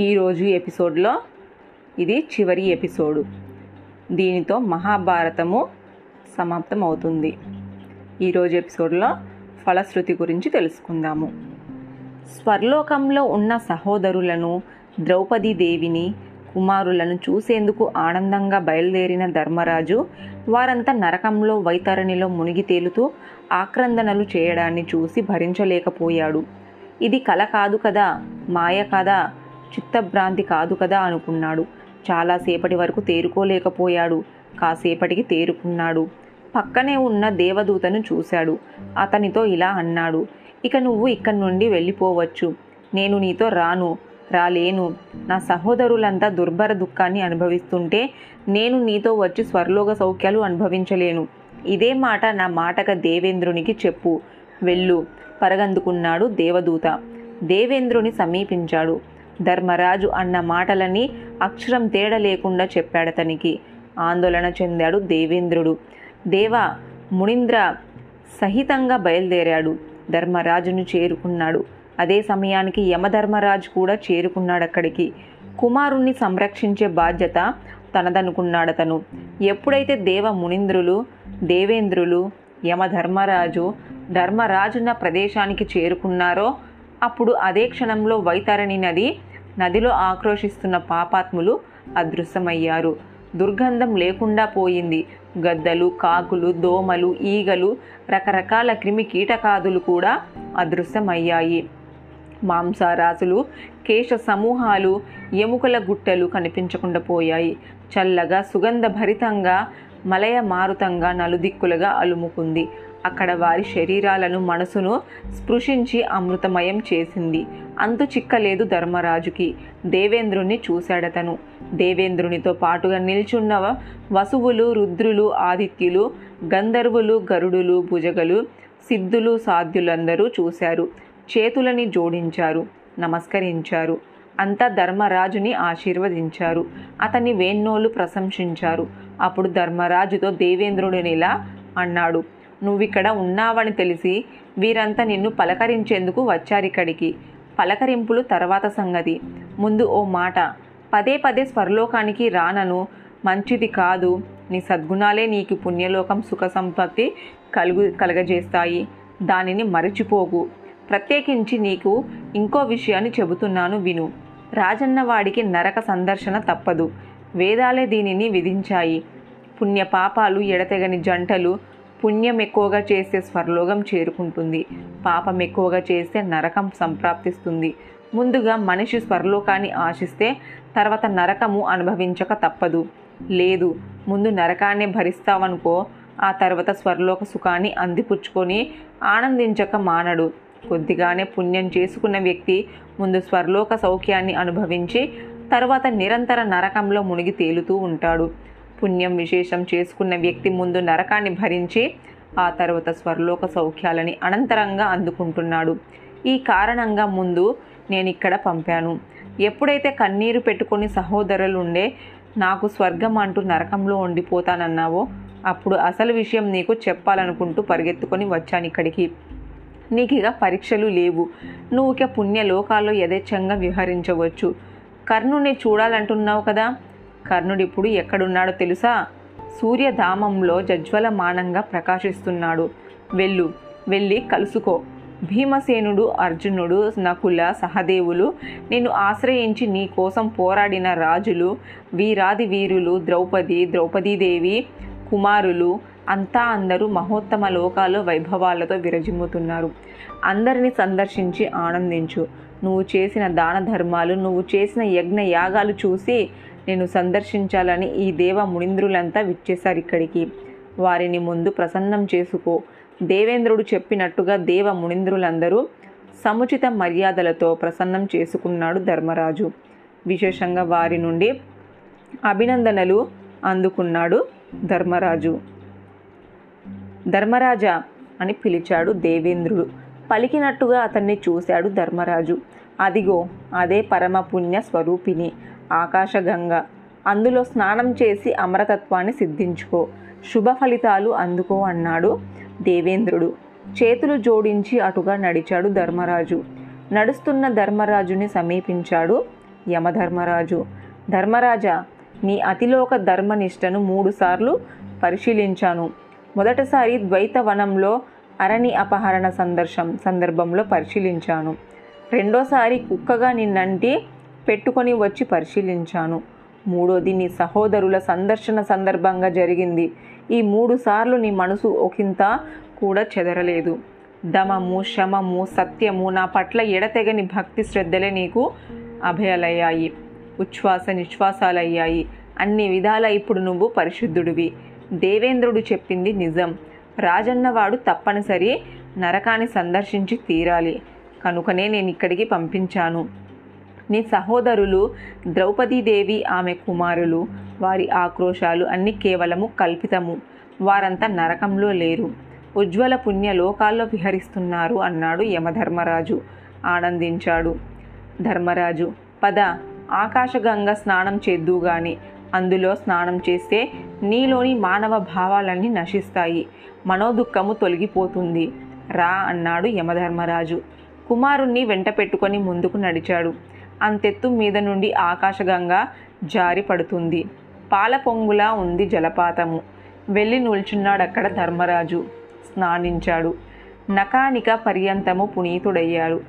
ఈరోజు ఎపిసోడ్లో ఇది చివరి ఎపిసోడు. దీనితో మహాభారతము సమాప్తం అవుతుంది ఈరోజు ఎపిసోడ్లో ఫలశ్రుతి గురించి తెలుసుకుందాము. స్వర్లోకంలో ఉన్న సహోదరులను ద్రౌపది దేవిని కుమారులను చూసేందుకు ఆనందంగా బయలుదేరిన ధర్మరాజు వారంతా నరకంలో వైతరణిలో మునిగి తేలుతూ ఆక్రందనలు చేయడాన్ని చూసి భరించలేకపోయాడు. ఇది కల కాదు కదా మాయ కదా చిత్తభ్రాంతి కాదు కదా అనుకున్నాడు. చాలాసేపటి వరకు తేరుకోలేకపోయాడు. కాసేపటికి తేరుకున్నాడు. పక్కనే ఉన్న దేవదూతను చూశాడు. అతనితో ఇలా అన్నాడు ఇక నువ్వు ఇక్కడి నుండి వెళ్ళిపోవచ్చు. నేను నీతో రాను రాలేను. నా సహోదరులంతా దుర్భర దుఃఖాన్ని అనుభవిస్తుంటే నేను నీతో వచ్చి స్వర్లోక సౌఖ్యాలు అనుభవించలేను. ఇదే మాట నా మాటక దేవేంద్రునికి చెప్పు. వెళ్ళు పరగందుకున్నాడు దేవదూత. దేవేంద్రుని సమీపించాడు. ధర్మరాజు అన్న మాటలని అక్షరం తేడా లేకుండా చెప్పాడతనికి ఆందోళన చెందాడు దేవేంద్రుడు. దేవ మునింద్ర సహితంగా బయలుదేరాడు. ధర్మరాజును చేరుకున్నాడు. అదే సమయానికి యమధర్మరాజు కూడా చేరుకున్నాడు అక్కడికి. కుమారుణ్ణి సంరక్షించే బాధ్యత తనదనుకున్నాడతను ఎప్పుడైతే దేవ మునింద్రులు దేవేంద్రులు యమధర్మరాజు ధర్మరాజున్న ప్రదేశానికి చేరుకున్నారో అప్పుడు అదే క్షణంలో వైతరణి నది నదిలో ఆక్రోషిస్తున్న పాపాత్ములు అదృశ్యమయ్యారు. దుర్గంధం లేకుండా పోయింది. గద్దలు కాకులు దోమలు ఈగలు రకరకాల క్రిమి కీటకాదులు కూడా అదృశ్యమయ్యాయి. మాంసారాసులు కేశ సమూహాలు ఎముకల గుట్టలు కనిపించకుండా పోయాయి. చల్లగా సుగంధ భరితంగా మలయ మారుతంగా నలుదిక్కులుగా అలుముకుంది. అక్కడ వారి శరీరాలను మనసును స్పృశించి అమృతమయం చేసింది. అంతు చిక్కలేదు ధర్మరాజుకి. దేవేంద్రుణ్ణి చూశాడతను. దేవేంద్రునితో పాటుగా నిల్చున్న వసువులు రుద్రులు ఆదిత్యులు గంధర్వులు గరుడులు భుజగలు సిద్ధులు సాధ్యులందరూ చూశారు. చేతులని జోడించారు. నమస్కరించారు. అంతా ధర్మరాజుని ఆశీర్వదించారు. అతని వేన్నోలు ప్రశంసించారు. అప్పుడు ధర్మరాజుతో దేవేంద్రుడినిలా అన్నాడు. నువ్విక్కడ ఉన్నావని తెలిసి వీరంతా నిన్ను పలకరించేందుకు వచ్చారిక్కడికి. పలకరింపులు తర్వాత సంగతి. ముందు ఓ మాట. పదే పదే స్వర్లోకానికి రానను. మంచిది కాదు. నీ సద్గుణాలే నీకు పుణ్యలోకం సుఖ సంపత్తి కలుగు కలగజేస్తాయి. దానిని మరచిపోకు. ప్రత్యేకించి నీకు ఇంకో విషయాన్ని చెబుతున్నాను విను. రాజన్నవాడికి నరక సందర్శన తప్పదు. వేదాలే దీనిని విధించాయి. పుణ్య పాపాలు ఎడతెగని జంటలు పుణ్యం ఎక్కువగా చేస్తే స్వర్లోకం చేరుకుంటుంది. పాపం ఎక్కువగా చేస్తే నరకం సంప్రాప్తిస్తుంది. ముందుగా మనిషి స్వర్లోకాన్ని ఆశిస్తే తర్వాత నరకము అనుభవించక తప్పదు. లేదు ముందు నరకాన్ని భరిస్తావనుకో ఆ తర్వాత స్వర్లోక సుఖాన్ని అందిపుచ్చుకొని ఆనందించక మానడు. కొద్దిగానే పుణ్యం చేసుకున్న వ్యక్తి ముందు స్వర్లోక సౌఖ్యాన్ని అనుభవించి తర్వాత నిరంతర నరకంలో మునిగి తేలుతూ ఉంటాడు. పుణ్యం విశేషం చేసుకున్న వ్యక్తి ముందు నరకాన్ని భరించి ఆ తర్వాత స్వర్లోక సౌఖ్యాలని అనంతరంగా అందుకుంటున్నాడు. ఈ కారణంగా ముందు నేను ఇక్కడ పంపాను. ఎప్పుడైతే కన్నీరు పెట్టుకొని సహోదరులుండే నాకు స్వర్గం అంటూ నరకంలో ఉండిపోతానన్నావో అప్పుడు అసలు విషయం నీకు చెప్పాలనుకుంటూ పరిగెత్తుకొని వచ్చాను ఇక్కడికి. నీకు ఇక పరీక్షలు లేవు. నువ్వు ఇక పుణ్యలోకాల్లో యథేచ్ఛంగా విహరించవచ్చు కర్ణుని చూడాలంటున్నావు కదా కర్ణుడిప్పుడు ఎక్కడున్నాడో తెలుసా? సూర్యధామంలో జజ్వలమానంగా ప్రకాశిస్తున్నాడు. వెళ్ళు వెళ్ళి కలుసుకో. భీమసేనుడు అర్జునుడు నకుల సహదేవులు నిన్ను ఆశ్రయించి నీ కోసం పోరాడిన రాజులు వీరాది వీరులు ద్రౌపది ద్రౌపదీదేవి కుమారులు అంతా అందరూ మహోత్తమ లోకాలు వైభవాలతో విరజిమ్ముతున్నారు. అందరిని సందర్శించి ఆనందించు. నువ్వు చేసిన దాన ధర్మాలు నువ్వు చేసిన యజ్ఞ యాగాలు చూసి నేను సందర్శించాలని ఈ దేవ మునింద్రులంతా విచ్చేశారు ఇక్కడికి. వారిని ముందు ప్రసన్నం చేసుకో. దేవేంద్రుడు చెప్పినట్టుగా దేవ మునింద్రులందరూ సముచిత మర్యాదలతో ప్రసన్నం చేసుకున్నాడు ధర్మరాజు. విశేషంగా వారి నుండి అభినందనలు అందుకున్నాడు ధర్మరాజు. ధర్మరాజా అని పిలిచాడు దేవేంద్రుడు. పలికినట్టుగా అతన్ని చూశాడు ధర్మరాజు. అదిగో అదే పరమ పుణ్య స్వరూపిణి. ఆకాశగంగ. అందులో స్నానం చేసి అమరతత్వాన్ని సిద్ధించుకో. శుభ ఫలితాలు అందుకో అన్నాడు దేవేంద్రుడు. చేతులు జోడించి అటుగా నడిచాడు ధర్మరాజు. నడుస్తున్న ధర్మరాజుని సమీపించాడు యమధర్మరాజు. ధర్మరాజా నీ అతిలోక ధర్మనిష్టను మూడుసార్లు పరిశీలించాను. మొదటిసారి ద్వైతవనంలో అరణి అపహరణ సందర్శం సందర్భంలో పరిశీలించాను. రెండోసారి కుక్కగా నిన్నంటి పెట్టుకొని వచ్చి పరిశీలించాను. మూడోది నీ సహోదరుల సందర్శన సందర్భంగా జరిగింది. ఈ మూడు సార్లు నీ మనసు ఒకంత కూడా చెదరలేదు. దమము శమము సత్యము నా పట్ల ఎడతెగని భక్తి శ్రద్ధలే నీకు అభయాలయ్యాయి. ఉచ్ఛ్వాస నిశ్వాసాలయ్యాయి. అన్ని విధాల ఇప్పుడు నువ్వు పరిశుద్ధుడివి. దేవేంద్రుడు చెప్పింది నిజం. రాజన్నవాడు తప్పనిసరి నరకాన్ని సందర్శించి తీరాలి. కనుకనే నేను ఇక్కడికి పంపించాను. నీ సహోదరులు ద్రౌపదీదేవి ఆమె కుమారులు. వారి ఆక్రోశాలు అన్ని కేవలము కల్పితము. వారంతా నరకంలో లేరు. ఉజ్వల పుణ్య లోకాల్లో విహరిస్తున్నారు అన్నాడు యమధర్మరాజు. ఆనందించాడు. ధర్మరాజు పద. ఆకాశగంగ స్నానం చేద్దు గాని. అందులో స్నానం చేస్తే నీలోని మానవ భావాలన్నీ నశిస్తాయి. మనోదుఖము తొలగిపోతుంది. రా అన్నాడు యమధర్మరాజు. కుమారుణ్ణి వెంట పెట్టుకొని ముందుకు నడిచాడు. అంతెత్తు మీద నుండి ఆకాశగంగా జారి పడుతుంది. పాల పొంగులా ఉంది జలపాతము. వెళ్ళి నిల్చున్నాడక్కడ ధర్మరాజు. స్నానించాడు. నకానిక పర్యంతము పునీతుడయ్యాడు.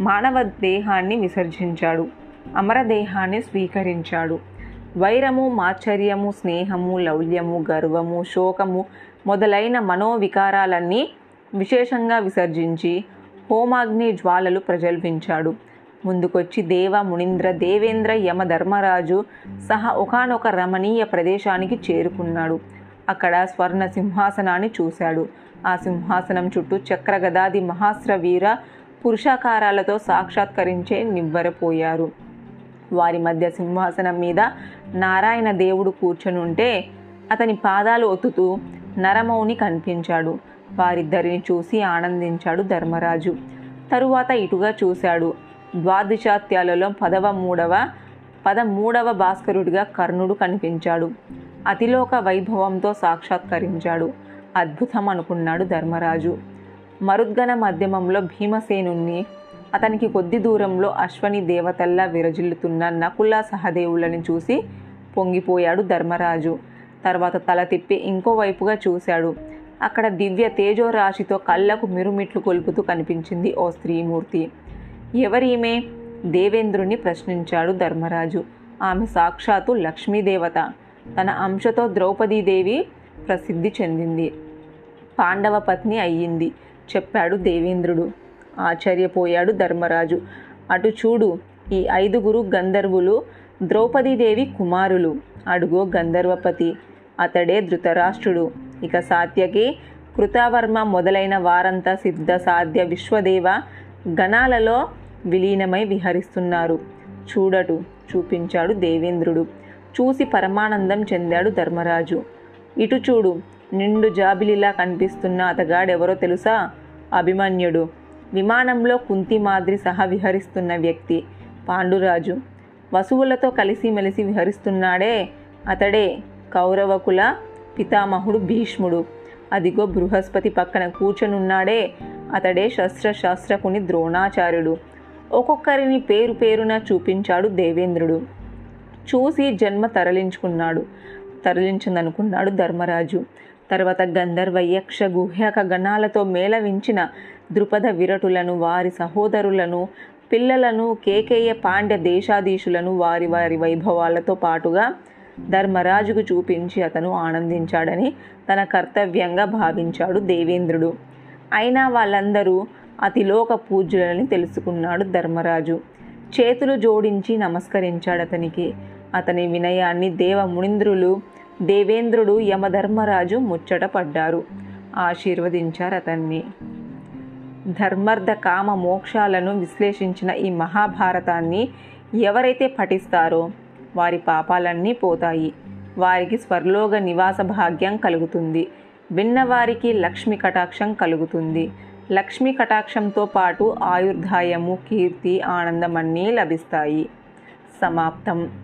మానవ దేహాన్ని విసర్జించాడు. అమరదేహాన్ని స్వీకరించాడు. వైరము మాచర్యము స్నేహము లౌల్యము గర్వము శోకము మొదలైన మనోవికారాలన్నీ విశేషంగా విసర్జించి హోమాగ్ని జ్వాలలు ప్రజల్పించాడు ముందుకొచ్చి దేవ మునీంద్ర దేవేంద్ర యమ ధర్మరాజు సహా ఒకనొక రమణీయ ప్రదేశానికి చేరుకున్నాడు. అక్కడ స్వర్ణ సింహాసనాన్ని చూశాడు. ఆ సింహాసనం చుట్టూ చక్రగదాది మహాస్రవీర పురుషాకారాలతో సాక్షాత్కరించే నివ్వరపోయారు. వారి మధ్య సింహాసనం మీద నారాయణ దేవుడు కూర్చొనుంటే అతని పాదాలు ఒత్తుతూ నరమౌని కనిపించాడు. వారిద్దరిని చూసి ఆనందించాడు ధర్మరాజు. తరువాత ఇటుగా చూశాడు. ద్వాదశాత్యాలలో పదవ మూడవ పదమూడవ భాస్కరుడిగా కర్ణుడు కనిపించాడు. అతిలోక వైభవంతో సాక్షాత్కరించాడు. అద్భుతం అనుకున్నాడు ధర్మరాజు. మరుద్గణ మధ్యమంలో భీమసేనుణ్ణి అతనికి కొద్ది దూరంలో అశ్వని దేవతల్లా విరజిల్లుతున్న నకుల సహదేవులని చూసి పొంగిపోయాడు ధర్మరాజు. తర్వాత తల తిప్పి ఇంకో వైపుగా చూశాడు. అక్కడ దివ్య తేజోరాశితో కళ్ళకు మిరుమిట్లు కొలుపుతూ కనిపించింది ఓ స్త్రీమూర్తి. ఎవరీమే? దేవేంద్రుని ప్రశ్నించాడు ధర్మరాజు. ఆమె సాక్షాత్తు లక్ష్మీదేవత. తన అంశతో ద్రౌపదీదేవి ప్రసిద్ధి చెందింది. పాండవ పత్ని అయ్యింది చెప్పాడు దేవేంద్రుడు. ఆశ్చర్యపోయాడు ధర్మరాజు. అటు చూడు ఈ ఐదుగురు గంధర్వులు ద్రౌపదీదేవి కుమారులు. అడుగో గంధర్వపతి. అతడే ధృతరాష్ట్రుడు. ఇక సాత్యకి కృతావర్మ మొదలైన వారంతా సిద్ధ సాధ్య విశ్వదేవ గణాలలో విలీనమై విహరిస్తున్నారు. చూడటు చూపించాడు దేవేంద్రుడు. చూసి పరమానందం చెందాడు ధర్మరాజు. ఇటు చూడు నిండు జాబిలిలా కనిపిస్తున్న అతగాడెవరో తెలుసా? అభిమన్యుడు. విమానంలో కుంతి మాదిరి సహా విహరిస్తున్న వ్యక్తి. పాండురాజు. వసువులతో కలిసిమెలిసి విహరిస్తున్నాడే. అతడే కౌరవకుల పితామహుడు భీష్ముడు. అదిగో బృహస్పతి పక్కన కూర్చొనున్నాడే. అతడే శస్త్రశాస్త్రకుని ద్రోణాచార్యుడు. ఒక్కొక్కరిని పేరు పేరున చూపించాడు దేవేంద్రుడు. చూసి జన్మ తరలించుకున్నాడు. తరలించిందనుకున్నాడు ధర్మరాజు. తర్వాత గంధర్వ యక్ష గుహ్యక గణాలతో మేళవించిన ద్రుపద విరటులను వారి సహోదరులను పిల్లలను కేకేయ పాండ్య దేశాధీశులను వారి వారి వైభవాలతో పాటుగా ధర్మరాజుకు చూపించి అతను ఆనందించాడని తన కర్తవ్యంగా భావించాడు దేవేంద్రుడు. అయినా వాళ్ళందరూ అతిలోక పూజ్యులని తెలుసుకున్నాడు ధర్మరాజు. చేతులు జోడించి నమస్కరించాడు అతనికి. అతని వినయాన్ని దేవ మునింద్రులు దేవేంద్రుడు యమధర్మరాజు ముచ్చట పడ్డారు. ఆశీర్వదించారు అతన్ని. ధర్మర్థ కామ మోక్షాలను విశ్లేషించిన ఈ మహాభారతాన్ని ఎవరైతే పఠిస్తారో వారి పాపాలన్నీ పోతాయి. వారికి స్వర్లోక నివాస భాగ్యం కలుగుతుంది. విన్నవారికి లక్ష్మి కటాక్షం కలుగుతుంది. లక్ష్మీ కటాక్షంతో పాటు ఆయుర్దాయము కీర్తి ఆనందం అన్నీ లభిస్తాయి. సమాప్తం.